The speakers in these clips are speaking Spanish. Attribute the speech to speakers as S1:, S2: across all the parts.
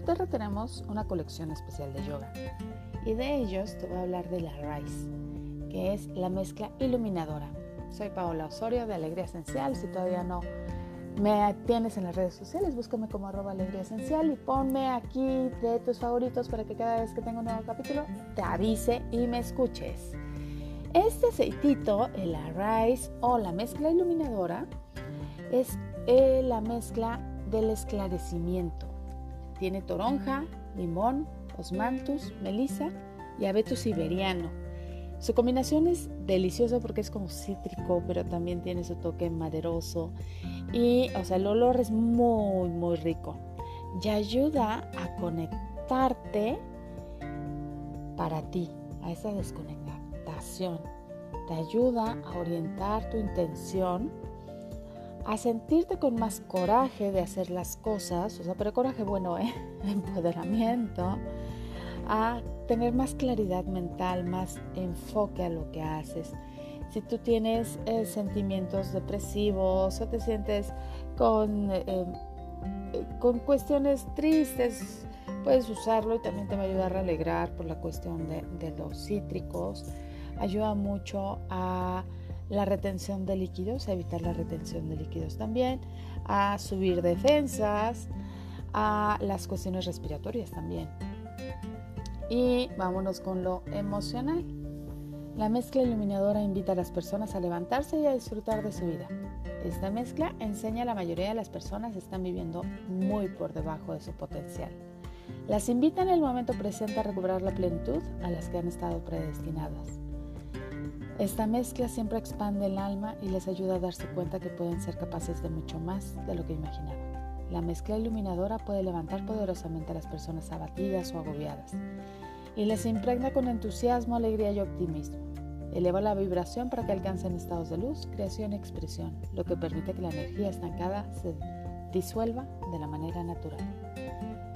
S1: doTERRA tenemos una colección especial de yoga y de ellos te voy a hablar de la Rice, que es la mezcla iluminadora. Soy Paola Osorio de Alegría Esencial. Si todavía no me tienes en las redes sociales, búscame como arroba alegría esencial y ponme aquí de tus favoritos para que cada vez que tenga un nuevo capítulo te avise y me escuches. Este aceitito, el Arise o la mezcla iluminadora, es eh, la mezcla del esclarecimiento. Tiene toronja, limón, osmanthus, melisa y abeto siberiano. Su combinación es deliciosa porque es como cítrico, pero también tiene su toque maderoso y, o sea, el olor es muy, muy rico. Y ayuda a conectarte para ti, a esa desconectación. Te ayuda a orientar tu intención, a sentirte con más coraje de hacer las cosas, o sea, pero coraje bueno, ¿eh? empoderamiento, a tener más claridad mental, más enfoque a lo que haces. Si tú tienes eh, sentimientos depresivos o te sientes con, eh, eh, con cuestiones tristes, puedes usarlo y también te va a ayudar a alegrar por la cuestión de, de los cítricos. Ayuda mucho a la retención de líquidos, a evitar la retención de líquidos también, a subir defensas, a las cuestiones respiratorias también. Y vámonos con lo emocional. La mezcla iluminadora invita a las personas a levantarse y a disfrutar de su vida. Esta mezcla enseña a la mayoría de las personas están viviendo muy por debajo de su potencial. Las invita en el momento presente a recuperar la plenitud a las que han estado predestinadas. Esta mezcla siempre expande el alma y les ayuda a darse cuenta que pueden ser capaces de mucho más de lo que imaginaban. La mezcla iluminadora puede levantar poderosamente a las personas abatidas o agobiadas y les impregna con entusiasmo, alegría y optimismo. Eleva la vibración para que alcancen estados de luz, creación y expresión, lo que permite que la energía estancada se disuelva de la manera natural.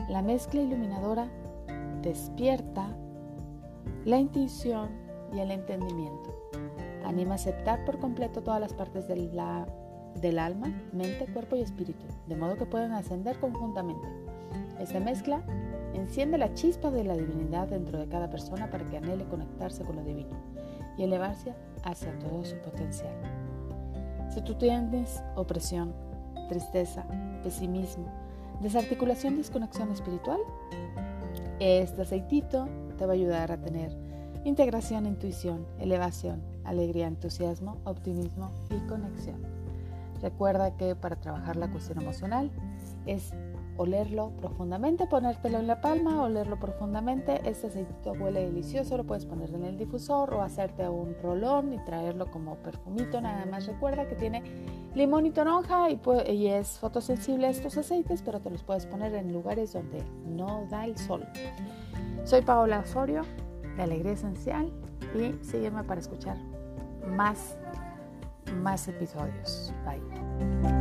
S1: La mezcla iluminadora despierta la intuición y el entendimiento. Anima a aceptar por completo todas las partes del alma, mente, cuerpo y espíritu, de modo que puedan ascender conjuntamente. Esta mezcla Enciende la chispa de la divinidad dentro de cada persona para que anhele conectarse con lo divino y elevarse hacia todo su potencial. Si tú tienes opresión, tristeza, pesimismo, desarticulación, desconexión espiritual, este aceitito te va a ayudar a tener integración, intuición, elevación, alegría, entusiasmo, optimismo y conexión. Recuerda que para trabajar la cuestión emocional es olerlo profundamente, ponértelo en la palma, olerlo profundamente. Este aceitito huele delicioso, lo puedes poner en el difusor o hacerte un rolón y traerlo como perfumito. Nada más recuerda que tiene limón y toronja y, y es fotosensible a estos aceites, pero te los puedes poner en lugares donde no da el sol. Soy Paola Osorio de Alegría Esencial y sígueme para escuchar más, más episodios. Bye.